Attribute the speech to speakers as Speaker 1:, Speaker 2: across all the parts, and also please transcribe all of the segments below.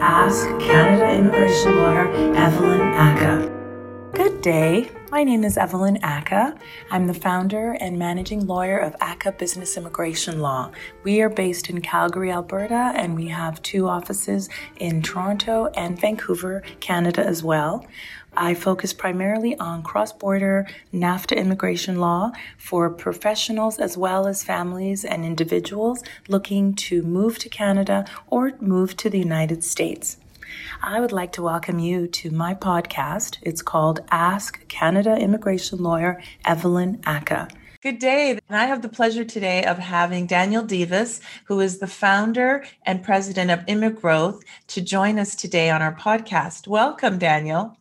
Speaker 1: Ask Canada immigration lawyer Evelyn Ackah. Good day. My name is Evelyn Ackah. I'm the founder and managing lawyer of Ackah Business Immigration Law. We are based in Calgary, Alberta, and we have two offices in Toronto and Vancouver, Canada as well. I focus primarily on cross border NAFTA immigration law for professionals as well as families and individuals looking to move to Canada or move to the United States. I would like to welcome you to my podcast. It's called Ask Canada Immigration Lawyer Evelyn Ackah. Good day. And I have the pleasure today of having Daniel Davis, who is the founder and president of Immigrowth, to join us today on our podcast. Welcome, Daniel.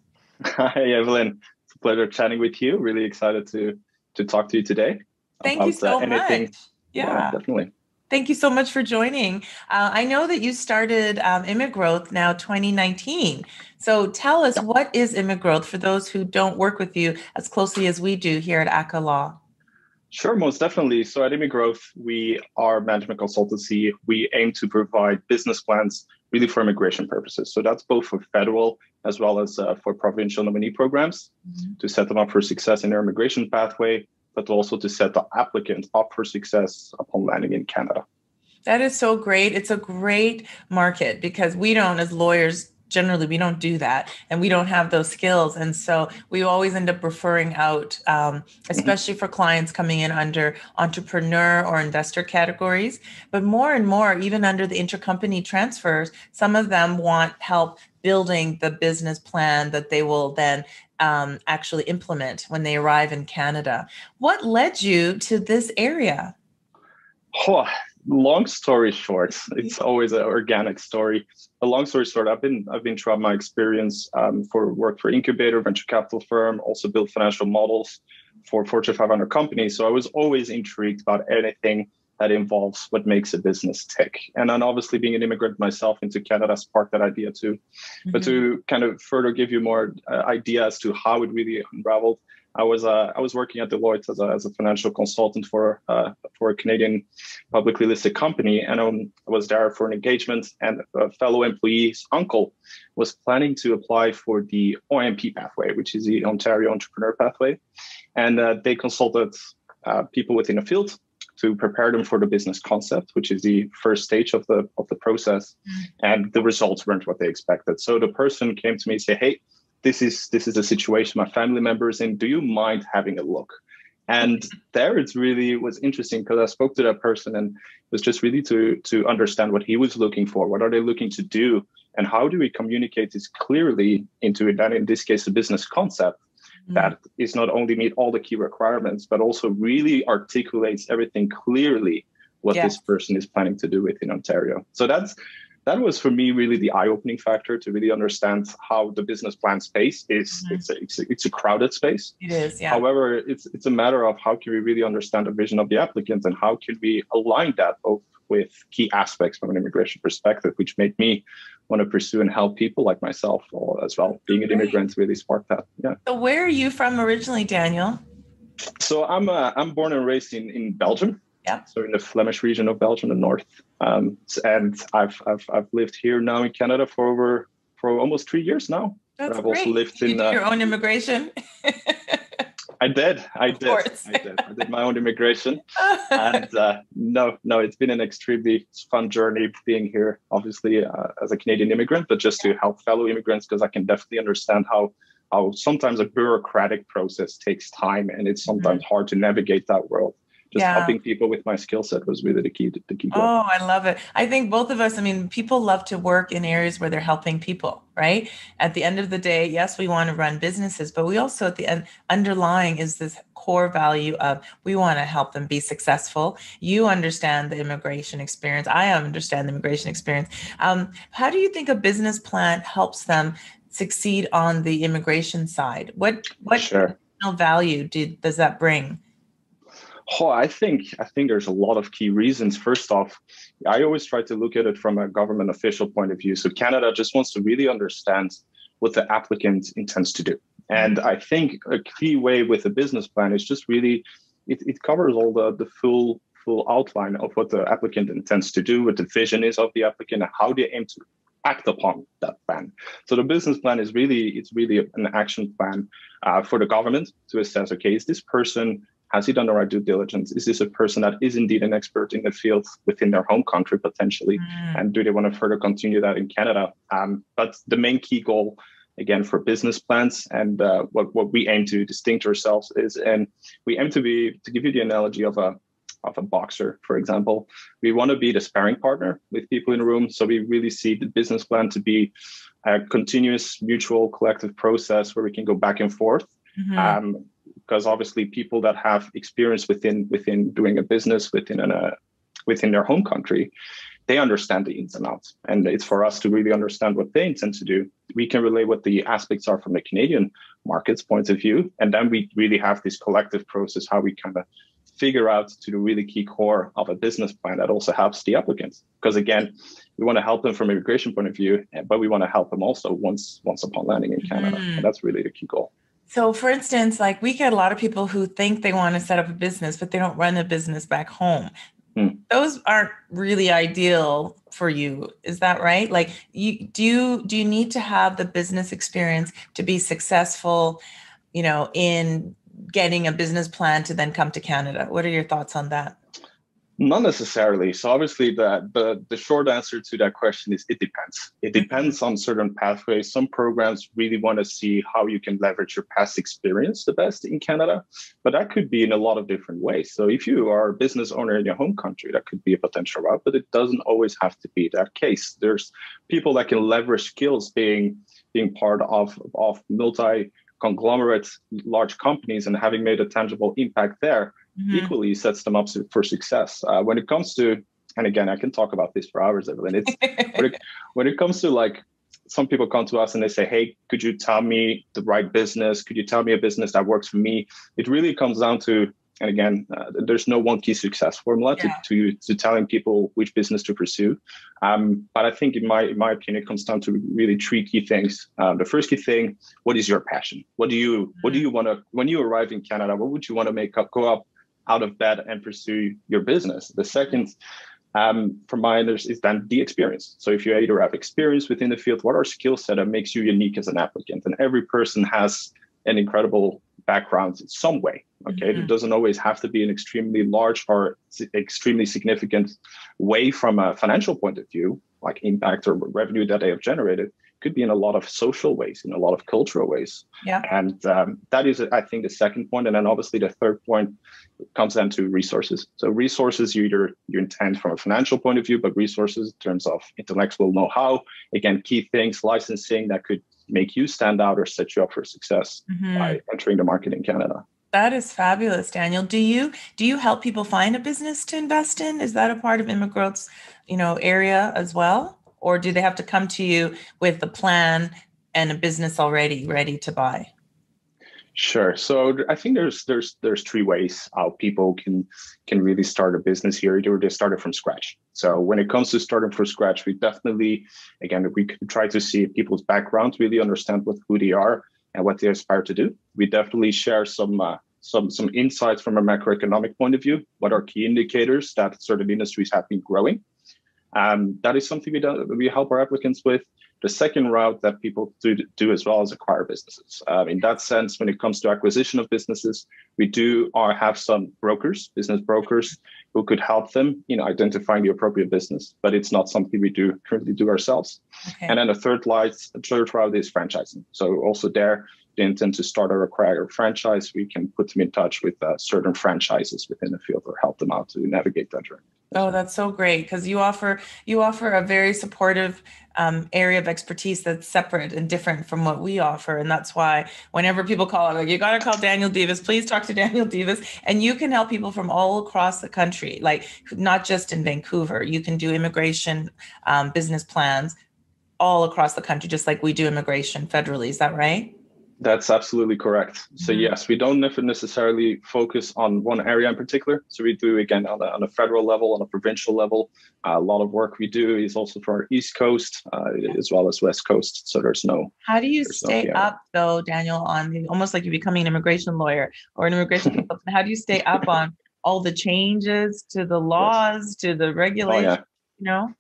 Speaker 2: Hi, Evelyn. It's a pleasure chatting with you. Really excited to to talk to you today.
Speaker 1: Thank you so uh, anything. much.
Speaker 2: Yeah. yeah, definitely.
Speaker 1: Thank you so much for joining. Uh, I know that you started um, Immigrowth now 2019. So tell us, what is Immigrowth for those who don't work with you as closely as we do here at Ackah Law?
Speaker 2: Sure, most definitely. So at Immigrowth, we are management consultancy. We aim to provide business plans really for immigration purposes. So that's both for federal as well as uh, for provincial nominee programs mm-hmm. to set them up for success in their immigration pathway, but also to set the applicant up for success upon landing in Canada.
Speaker 1: That is so great. It's a great market because we don't, as lawyers, generally we don't do that and we don't have those skills and so we always end up referring out um, mm-hmm. especially for clients coming in under entrepreneur or investor categories but more and more even under the intercompany transfers some of them want help building the business plan that they will then um, actually implement when they arrive in canada what led you to this area
Speaker 2: oh, long story short, it's always an organic story. A long story short, I've been I've been throughout my experience um, for work for incubator, venture capital firm, also built financial models for Fortune 500 companies. So I was always intrigued about anything that involves what makes a business tick. And then obviously being an immigrant myself into Canada sparked that idea too. Mm-hmm. But to kind of further give you more uh, idea as to how it really unraveled, I was uh, I was working at Deloitte as a, as a financial consultant for uh, for a Canadian publicly listed company, and um, I was there for an engagement. And a fellow employee's uncle was planning to apply for the OMP pathway, which is the Ontario Entrepreneur Pathway, and uh, they consulted uh, people within the field to prepare them for the business concept, which is the first stage of the of the process. Mm. And the results weren't what they expected. So the person came to me and said, "Hey." this is this is a situation my family member is in do you mind having a look and there it's really was interesting because i spoke to that person and it was just really to to understand what he was looking for what are they looking to do and how do we communicate this clearly into it and in this case a business concept mm-hmm. that is not only meet all the key requirements but also really articulates everything clearly what yeah. this person is planning to do within ontario so that's that was for me really the eye-opening factor to really understand how the business plan space is mm-hmm. it's, a, it's, a, it's a crowded space
Speaker 1: it is yeah
Speaker 2: however it's it's a matter of how can we really understand the vision of the applicant and how can we align that both with key aspects from an immigration perspective which made me want to pursue and help people like myself as well being an immigrant really sparked that yeah
Speaker 1: so where are you from originally daniel
Speaker 2: so i'm uh, i'm born and raised in in belgium
Speaker 1: yeah.
Speaker 2: So in the Flemish region of Belgium, the north. Um, and I've, I've I've lived here now in Canada for over for almost three years now.
Speaker 1: That's I've great. also lived you in uh, your own immigration.
Speaker 2: I did. I did. I did. I did my own immigration, and uh, no, no, it's been an extremely fun journey being here. Obviously, uh, as a Canadian immigrant, but just to help fellow immigrants because I can definitely understand how how sometimes a bureaucratic process takes time and it's sometimes mm-hmm. hard to navigate that world just yeah. helping people with my skill set was really the key to the key goal.
Speaker 1: oh i love it. I think both of us i mean people love to work in areas where they're helping people right? At the end of the day yes we want to run businesses but we also at the end underlying is this core value of we want to help them be successful. You understand the immigration experience. I understand the immigration experience. Um, how do you think a business plan helps them succeed on the immigration side? What what sure. value did, does that bring
Speaker 2: Oh, I think I think there's a lot of key reasons. First off, I always try to look at it from a government official point of view. So Canada just wants to really understand what the applicant intends to do. And I think a key way with a business plan is just really it, it covers all the, the full full outline of what the applicant intends to do, what the vision is of the applicant, and how they aim to act upon that plan. So the business plan is really it's really an action plan uh, for the government to assess. Okay, is this person has he done the right due diligence? Is this a person that is indeed an expert in the field within their home country potentially? Mm. And do they want to further continue that in Canada? Um, but the main key goal, again, for business plans and uh, what, what we aim to distinct ourselves is, and we aim to be, to give you the analogy of a of a boxer, for example. We want to be the sparring partner with people in the room. So we really see the business plan to be a continuous, mutual, collective process where we can go back and forth. Mm-hmm. Um, because obviously people that have experience within within doing a business within a uh, within their home country they understand the ins and outs. And it's for us to really understand what they intend to do. We can relay what the aspects are from the canadian market's point of view and then we really have this collective process how we kind of figure out to the really key core of a business plan that also helps the applicants. Because again we want to help them from immigration point of view but we want to help them also once once upon landing in canada. Mm. and that's really the key goal
Speaker 1: so, for instance, like we get a lot of people who think they want to set up a business, but they don't run a business back home. Hmm. Those aren't really ideal for you. Is that right? Like, you do you do you need to have the business experience to be successful? You know, in getting a business plan to then come to Canada. What are your thoughts on that?
Speaker 2: Not necessarily. So obviously, the, the the short answer to that question is it depends. It mm-hmm. depends on certain pathways. Some programs really want to see how you can leverage your past experience the best in Canada, but that could be in a lot of different ways. So if you are a business owner in your home country, that could be a potential route, but it doesn't always have to be that case. There's people that can leverage skills being being part of of multi conglomerate large companies and having made a tangible impact there mm-hmm. equally sets them up for success. Uh, when it comes to, and again, I can talk about this for hours, Evelyn. It's when, it, when it comes to like some people come to us and they say, Hey, could you tell me the right business? Could you tell me a business that works for me? It really comes down to, and again, uh, there's no one key success formula yeah. to, to, to, telling people which business to pursue. Um, but I think, in my in my opinion, it comes down to really three key things. Um, the first key thing: what is your passion? What do you what do mm-hmm. you want to when you arrive in Canada? What would you want to make up? Go up out of bed and pursue your business. The second, um, from my understanding, is then the experience. So if you either have experience within the field, what are skill set that makes you unique as an applicant? And every person has an incredible background in some way. Okay, mm-hmm. it doesn't always have to be an extremely large or extremely significant way from a financial point of view, like impact or revenue that they have generated could be in a lot of social ways, in a lot of cultural ways.
Speaker 1: Yeah.
Speaker 2: And um, that is, I think, the second point. And then obviously the third point comes down to resources. So resources, you either you intend from a financial point of view, but resources in terms of intellectual know-how, again, key things, licensing that could make you stand out or set you up for success mm-hmm. by entering the market in Canada.
Speaker 1: That is fabulous, Daniel. Do you do you help people find a business to invest in? Is that a part of Immigrowth's, you know, area as well? Or do they have to come to you with a plan and a business already ready to buy?
Speaker 2: Sure. So I think there's there's there's three ways how people can can really start a business here. Either they start it from scratch. So when it comes to starting from scratch, we definitely again we try to see people's backgrounds, really understand what who they are and what they aspire to do. We definitely share some uh, some some insights from a macroeconomic point of view. What are key indicators that certain industries have been growing? Um, that is something we, do, we help our applicants with. The second route that people do, do as well is acquire businesses. Um, in that sense, when it comes to acquisition of businesses, we do or have some brokers, business brokers, who could help them in identifying the appropriate business. But it's not something we do currently do ourselves. Okay. And then the third, light, third route is franchising. So also there, they intend to start or acquire a franchise, we can put them in touch with uh, certain franchises within the field or help them out to navigate that journey.
Speaker 1: Oh, that's so great because you offer you offer a very supportive um, area of expertise that's separate and different from what we offer, and that's why whenever people call, like you got to call Daniel Davis. Please talk to Daniel Davis, and you can help people from all across the country, like not just in Vancouver. You can do immigration um, business plans all across the country, just like we do immigration federally. Is that right?
Speaker 2: That's absolutely correct. So mm-hmm. yes, we don't necessarily focus on one area in particular. So we do again on a, on a federal level, on a provincial level. Uh, a lot of work we do is also for our East Coast uh, as well as West Coast. So there's no.
Speaker 1: How do you stay no, up though, Daniel? On the, almost like you're becoming an immigration lawyer or an immigration consultant. How do you stay up on all the changes to the laws, to the regulations? Oh, yeah. You know.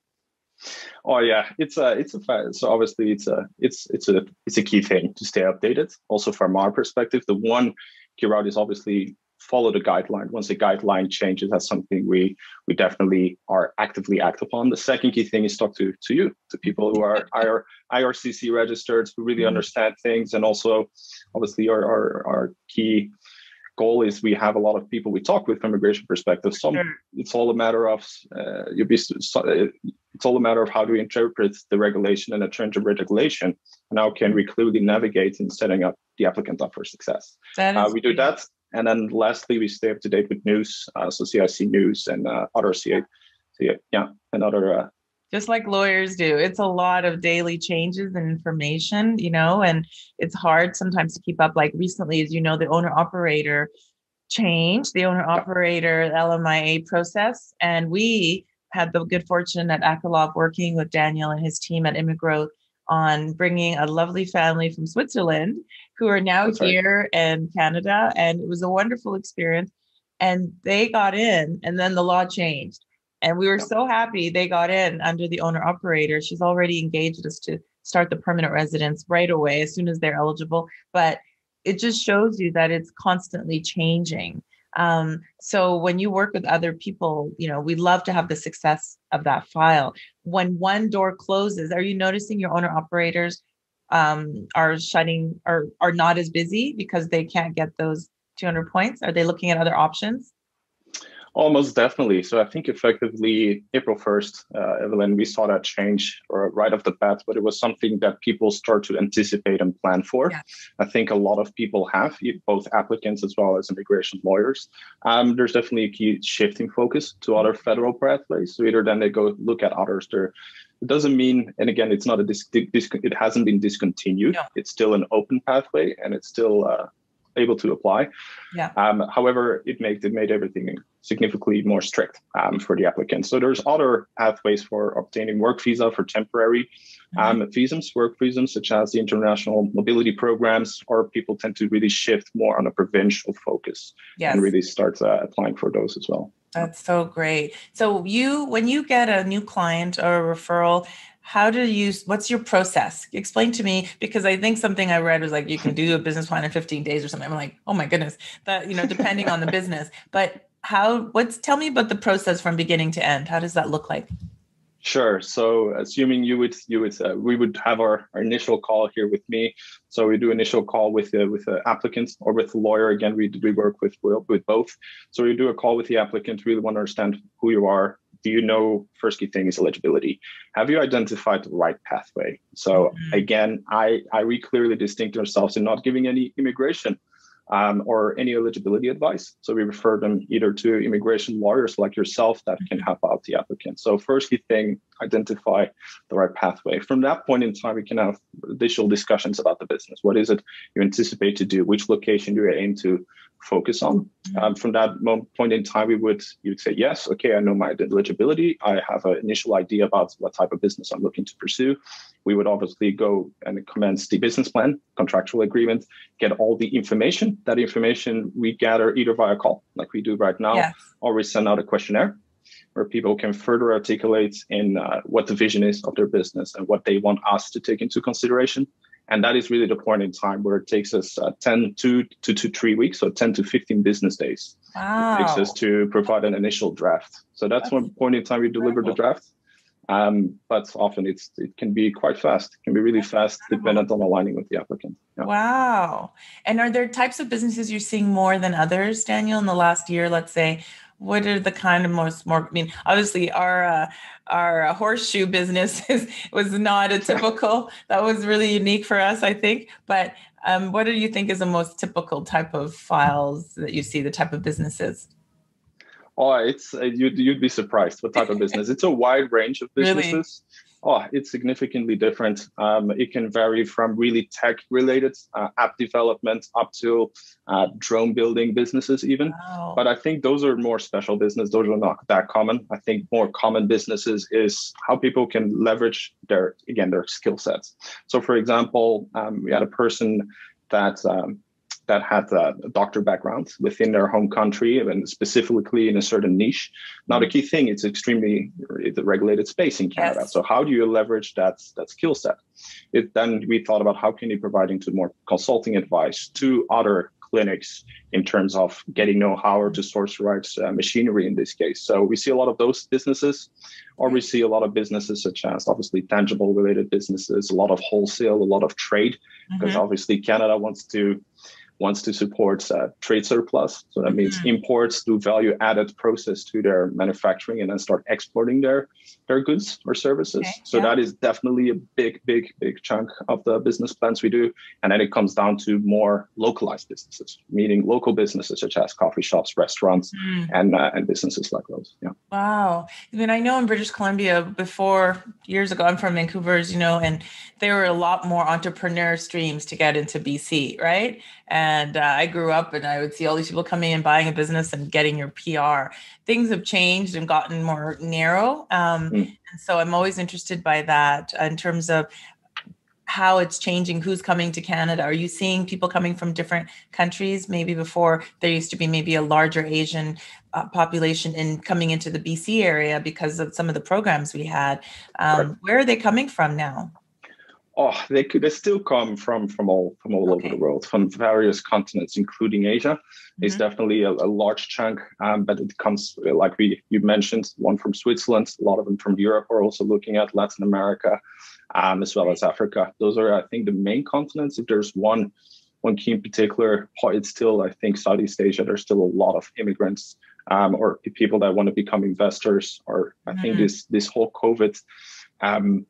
Speaker 2: Oh yeah, it's a it's a so obviously it's a it's it's a it's a key thing to stay updated. Also from our perspective, the one key route is obviously follow the guideline. Once the guideline changes, that's something we we definitely are actively act upon. The second key thing is talk to to you, to people who are IR, IRCC registered, who really mm-hmm. understand things, and also obviously our, our our key goal is we have a lot of people we talk with from immigration perspective. Some sure. it's all a matter of uh, you be it's all a matter of how do we interpret the regulation and a change of regulation, and how can we clearly navigate in setting up the applicant up for success. Uh, we do that, and then lastly, we stay up to date with news, uh, so CIC news and uh, other CA, yeah, and other uh,
Speaker 1: just like lawyers do. It's a lot of daily changes and information, you know, and it's hard sometimes to keep up. Like recently, as you know, the owner operator changed the owner operator LMIA process, and we had the good fortune at Ackah working with Daniel and his team at Immigrowth on bringing a lovely family from Switzerland who are now That's here right. in Canada. And it was a wonderful experience. And they got in, and then the law changed. And we were so happy they got in under the owner operator. She's already engaged us to start the permanent residence right away as soon as they're eligible. But it just shows you that it's constantly changing. Um, so when you work with other people, you know, we love to have the success of that file. When one door closes, are you noticing your owner operators um, are shutting or are not as busy because they can't get those 200 points? Are they looking at other options?
Speaker 2: Almost definitely. So I think effectively April 1st, uh, Evelyn, we saw that change or right off the bat, but it was something that people start to anticipate and plan for. Yeah. I think a lot of people have, both applicants as well as immigration lawyers. Um, there's definitely a key shift in focus to other federal pathways. So either then they go look at others, there it doesn't mean, and again, it's not a dis- dis- it hasn't been discontinued. Yeah. It's still an open pathway, and it's still uh, able to apply.
Speaker 1: Yeah.
Speaker 2: Um, however, it made it made everything significantly more strict um, for the applicants. So there's other pathways for obtaining work visa for temporary mm-hmm. um, visums, work visums, such as the international mobility programs, or people tend to really shift more on a provincial focus yes. and really start uh, applying for those as well.
Speaker 1: That's so great. So you, when you get a new client or a referral, how do you what's your process explain to me because i think something i read was like you can do a business plan in 15 days or something i'm like oh my goodness that you know depending on the business but how what's tell me about the process from beginning to end how does that look like
Speaker 2: Sure. So, assuming you would, you would, uh, we would have our, our initial call here with me. So we do initial call with the with the applicant or with the lawyer. Again, we we work with with both. So we do a call with the applicant. Really want to understand who you are, do you know first key thing is eligibility have you identified the right pathway so mm-hmm. again i i we clearly distinct ourselves in not giving any immigration um, or any eligibility advice. So we refer them either to immigration lawyers like yourself that can help out the applicant. So first thing, identify the right pathway. From that point in time, we can have additional discussions about the business. What is it you anticipate to do? Which location do you aim to focus on? Mm-hmm. Um, from that point in time, we would you would say yes, okay, I know my eligibility. I have an initial idea about what type of business I'm looking to pursue. We would obviously go and commence the business plan, contractual agreement, get all the information. That information we gather either via call, like we do right now, yes. or we send out a questionnaire where people can further articulate in uh, what the vision is of their business and what they want us to take into consideration. And that is really the point in time where it takes us uh, 10 to, to, to three weeks, so 10 to 15 business days. Wow. It takes us to provide an initial draft. So that's, that's one point in time we deliver the draft. Um, but often it's it can be quite fast. It can be really fast, dependent on aligning with the applicant.
Speaker 1: Yeah. Wow! And are there types of businesses you're seeing more than others, Daniel, in the last year? Let's say, what are the kind of most more i mean obviously our uh, our horseshoe business is, was not a typical that was really unique for us i think but um, what do you think is the most typical type of files that you see the type of businesses?
Speaker 2: Oh it's uh, you'd, you'd be surprised what type of business. It's a wide range of businesses? Oh, it's significantly different. Um, it can vary from really tech related uh, app development up to uh, drone building businesses, even. Wow. But I think those are more special business. Those are not that common. I think more common businesses is how people can leverage their, again, their skill sets. So, for example, um, we had a person that um, that had a doctor background within their home country and specifically in a certain niche. Now, the key thing it's extremely it's a regulated space in Canada. Yes. So how do you leverage that that skill set? It, then we thought about how can you provide into more consulting advice to other clinics in terms of getting know-how or to source rights uh, machinery in this case. So we see a lot of those businesses, or we see a lot of businesses such as obviously tangible related businesses, a lot of wholesale, a lot of trade, because mm-hmm. obviously Canada wants to wants to support uh, trade surplus. So that means mm-hmm. imports do value added process to their manufacturing and then start exporting their their goods or services. Okay. So yeah. that is definitely a big, big, big chunk of the business plans we do. And then it comes down to more localized businesses, meaning local businesses such as coffee shops, restaurants, mm. and uh, and businesses like those. Yeah.
Speaker 1: Wow. I mean, I know in British Columbia before years ago, I'm from Vancouver, as you know, and there were a lot more entrepreneur streams to get into BC, right? And uh, I grew up and I would see all these people coming and buying a business and getting your PR. Things have changed and gotten more narrow. Um, mm. And so I'm always interested by that in terms of how it's changing, who's coming to Canada. Are you seeing people coming from different countries? Maybe before there used to be maybe a larger Asian uh, population in coming into the BC area because of some of the programs we had. Um, Where are they coming from now?
Speaker 2: Oh, they could they still come from from all from all okay. over the world, from various continents, including Asia. Mm-hmm. It's definitely a, a, large chunk, um, but it comes like we you mentioned, one from Switzerland, a lot of them from Europe are also looking at Latin America, um, as well as Africa. Those are, I think, the main continents. If there's one one key in particular, it's still I think Southeast Asia. There's still a lot of immigrants um, or people that want to become investors. Or I mm-hmm. think this this whole COVID. Um,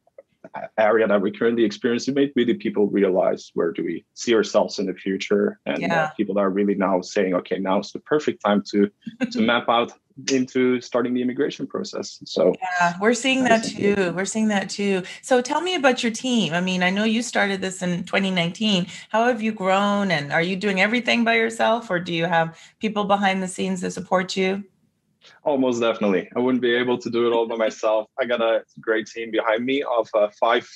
Speaker 2: area that we currently experience, it made really people realize where do we see ourselves in the future, and uh, yeah. uh, people are really now saying, okay, now is the perfect time to to map out into starting the immigration process. So
Speaker 1: yeah, we're seeing that too. We're seeing that too. So tell me about your team. I mean, I know you started this in 2019. How have you grown, and are you doing everything by yourself, or do you have people behind the scenes that support you?
Speaker 2: Almost definitely. I wouldn't be able to do it all by myself. I got a great team behind me of uh, five.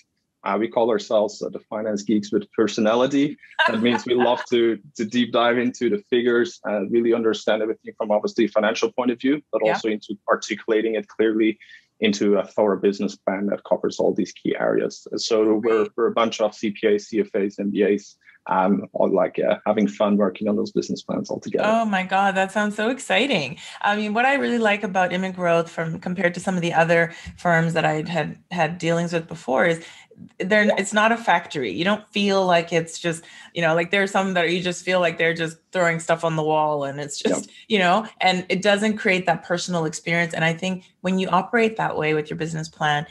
Speaker 2: Uh, we call ourselves uh, the finance geeks with personality. That means we love to to deep dive into the figures and really understand everything from obviously financial point of view, but yeah. also into articulating it clearly into a thorough business plan that covers all these key areas. So we're, we're a bunch of CPAs, CFAs, MBAs um, or like uh, having fun working on those business plans altogether.
Speaker 1: Oh my God, that sounds so exciting. I mean, what I really like about Immigrowth from compared to some of the other firms that I had had dealings with before is they're it's not a factory. You don't feel like it's just, you know, like there's some that you just feel like they're just throwing stuff on the wall and it's just, yep. you know, and it doesn't create that personal experience. And I think when you operate that way with your business plan,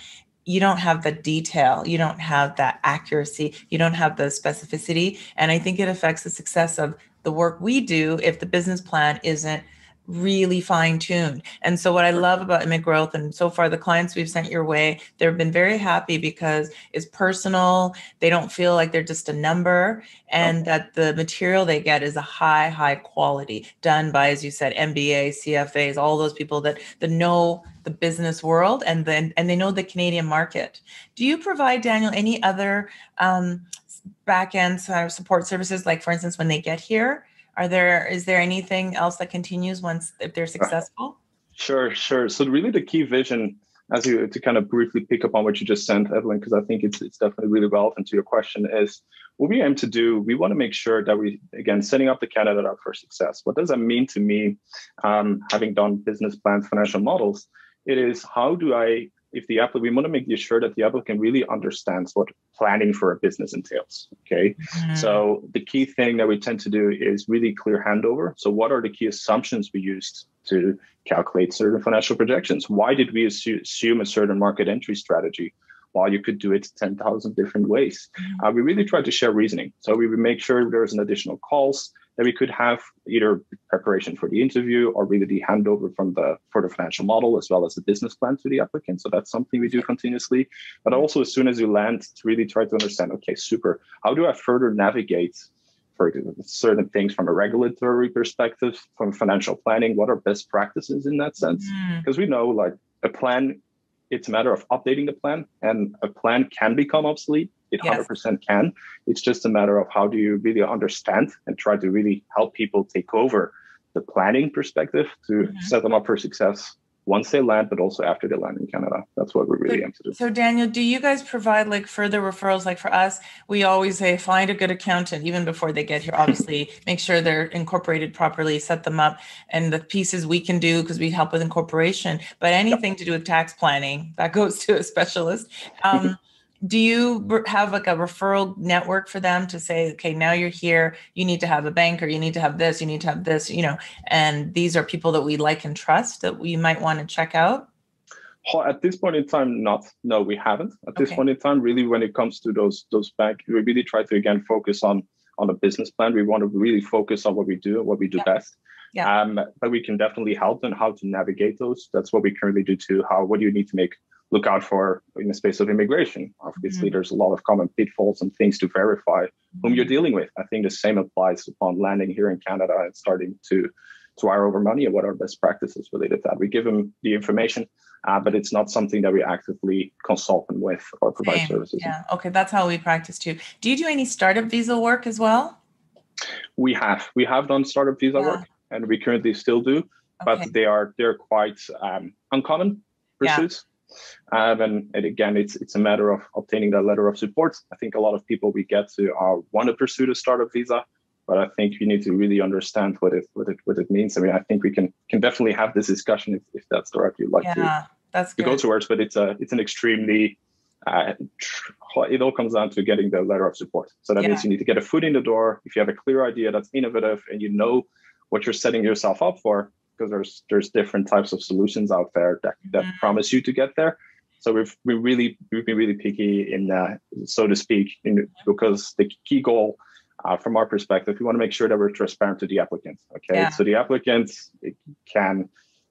Speaker 1: you don't have the detail, you don't have that accuracy, you don't have the specificity. And I think it affects the success of the work we do if the business plan isn't really fine tuned. And so, what I love about Immigrowth, and so far the clients we've sent your way, they've been very happy because it's personal. They don't feel like they're just a number, and that the material they get is a high, high quality, done by, as you said, MBA, CFAs, all those people that that know the business world and then and they know the Canadian market. Do you provide Daniel any other um, back end support services, like for instance, when they get here? Are there is there anything else that continues once if they're successful?
Speaker 2: Sure, sure. So really the key vision as you to kind of briefly pick up on what you just sent, Evelyn, because I think it's it's definitely really relevant to your question, is what we aim to do, we want to make sure that we again setting up the candidate up for success. What does that mean to me? Um, having done business plans, financial models, it is how do I if the applicant, we want to make sure that the applicant really understands what planning for a business entails. Okay. Mm-hmm. So the key thing that we tend to do is really clear handover. So what are the key assumptions we used to calculate certain financial projections? Why did we assume a certain market entry strategy? While you could do it 10,000 different ways. Mm-hmm. Uh, we really try to share reasoning. So we would make sure there's an additional calls that we could have either preparation for the interview or really the handover from the for the financial model as well as the business plan to the applicant. So that's something we do continuously. But also as soon as you land, to really try to understand, okay, super, how do I further navigate for certain things from a regulatory perspective, from financial planning, what are best practices in that sense? Because mm. we know like a plan, it's a matter of updating the plan and a plan can become obsolete It yes. 100% can. It's just a matter of how do you really understand and try to really help people take over the planning perspective to mm-hmm. set them up for success once they land, but also after they land in Canada. That's what we really
Speaker 1: so,
Speaker 2: aim to do.
Speaker 1: So, Daniel, do you guys provide like further referrals? Like for us, we always say find a good accountant even before they get here. Obviously, make sure they're incorporated properly, set them up, and the pieces we can do because we help with incorporation. But anything yep. to do with tax planning that goes to a specialist. Um, do you have like a referral network for them to say okay now you're here you need to have a banker you need to have this you need to have this you know and these are people that we like and trust that we might want to check out
Speaker 2: at this point in time not no we haven't at this point in time really when it comes to those those bank we really try to again focus on on a business plan we want to really focus on what we do and what we do yeah. best yeah. Um, but we can definitely help them how to navigate those. That's what we currently do too. How what do you need to make look out for in the space of immigration. Obviously, mm-hmm. there's a lot of common pitfalls and things to verify whom you're mm-hmm. dealing with. I think the same applies upon landing here in Canada and starting to to wire over money and what are best practices related to that. We give them the information, uh, but it's not something that we actively consult them with or provide same. services.
Speaker 1: Yeah, okay, that's how we practice too. Do you do any startup visa work as well?
Speaker 2: We have. We have done startup visa yeah. work, and we currently still do, but they are they're quite um, uncommon pursuits. Yeah um, and, and, again, it's it's a matter of obtaining that letter of support. I think a lot of people we get to uh, want to pursue the startup visa, but I think you need to really understand what it what it what it means. I mean, I think we can can definitely have this discussion if, if that's the route you'd like
Speaker 1: yeah,
Speaker 2: to,
Speaker 1: that's
Speaker 2: to go towards. But it's a it's an extremely uh, it all comes down to getting the letter of support. So that yeah. means you need to get a foot in the door. If you have a clear idea that's innovative and you know what you're setting yourself up for, because there's there's different types of solutions out there that, that mm-hmm. promise you to get there. So we've we really we've been really picky in uh, so to speak, in, because the key goal uh, from our perspective, we want to make sure that we're transparent to the applicants. Okay, yeah. so the applicants can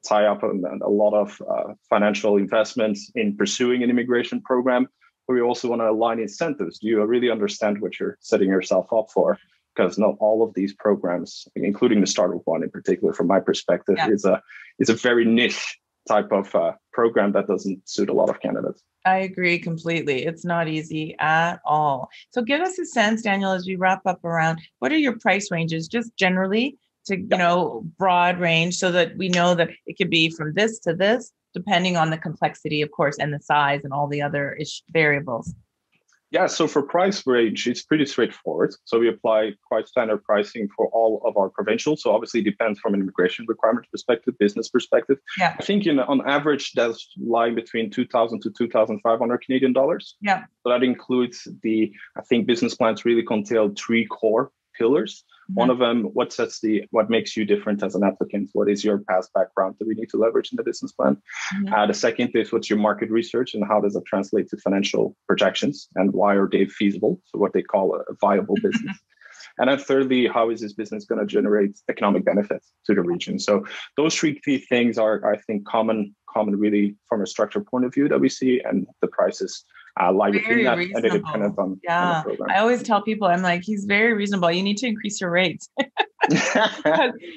Speaker 2: tie up a, a lot of uh, financial investments in pursuing an immigration program, but we also want to align incentives. Do you really understand what you're setting yourself up for? Because not all of these programs, including the startup one in particular, from my perspective, yeah. is a is a very niche type of uh, program that doesn't suit a lot of candidates.
Speaker 1: I agree completely. It's not easy at all. So give us a sense, Daniel, as we wrap up around what are your price ranges, just generally to you know broad range, so that we know that it could be from this to this, depending on the complexity, of course, and the size and all the other ish variables.
Speaker 2: Yeah, so for price range, it's pretty straightforward. So we apply quite standard pricing for all of our provincials. So obviously, it depends from an immigration requirement perspective, business perspective.
Speaker 1: Yeah.
Speaker 2: I think in on average, that's lying between two thousand to two thousand five hundred Canadian dollars.
Speaker 1: Yeah.
Speaker 2: So that includes the. I think business plans really contain three core pillars. Mm-hmm. One of them, what sets the what makes you different as an applicant? What is your past background that we need to leverage in the business plan? Mm-hmm. Uh, the second is what's your market research and how does it translate to financial projections and why are they feasible? So what they call a viable business. And then thirdly, how is this business going to generate economic benefits to the region? So those three key things are, I think, common, common really from a structure point of view that we see, and the prices uh, lie within that, reasonable. on,
Speaker 1: yeah.
Speaker 2: On.
Speaker 1: I always tell people, I'm like, he's very reasonable. You need to increase your rates.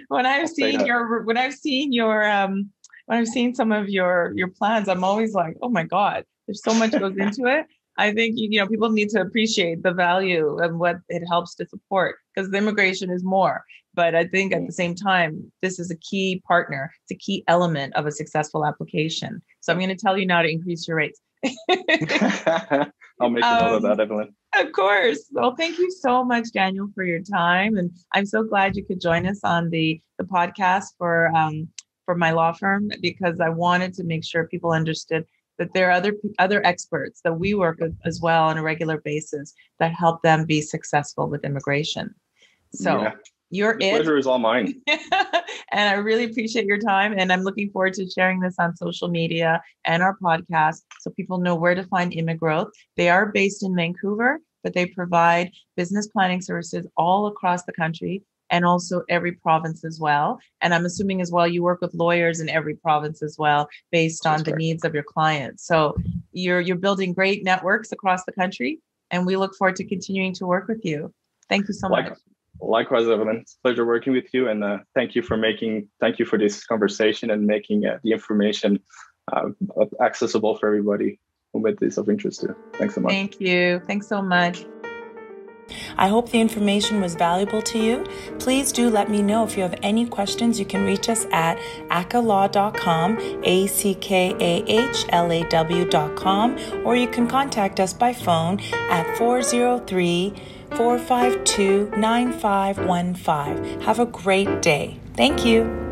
Speaker 1: when I've seen your, when I've seen your, um, when I've seen some of your your plans, I'm always like, oh my god, there's so much goes into it. I think you know people need to appreciate the value and what it helps to support because the immigration is more. But I think at the same time, this is a key partner. It's a key element of a successful application. So I'm going to tell you now to increase your rates.
Speaker 2: I'll make a note of that, um, Evelyn.
Speaker 1: Of course. Well, thank you so much, Daniel, for your time, and I'm so glad you could join us on the the podcast for um, for my law firm because I wanted to make sure people understood that there are other other experts that we work with as well on a regular basis that help them be successful with immigration. So yeah. You're
Speaker 2: the it. Pleasure is all mine.
Speaker 1: and I really appreciate your time. And I'm looking forward to sharing this on social media and our podcast so people know where to find Immigrowth. They are based in Vancouver, but they provide business planning services all across the country and also every province as well. And I'm assuming as well you work with lawyers in every province as well, based on That's the correct. needs of your clients. So you're you're building great networks across the country, and we look forward to continuing to work with you. Thank you so like, much.
Speaker 2: Likewise, Evelyn. It's a pleasure working with you, and uh, thank you for making thank you for this conversation and making uh, the information uh, accessible for everybody. whom it is of interest to. Thanks so much.
Speaker 3: Thank you. Thanks so much.
Speaker 1: I hope the information was valuable to you. Please do let me know if you have any questions. You can reach us at ackahlaw.com, A C K A H L A W.com, or you can contact us by phone at 403 452 9515. Have a great day. Thank you.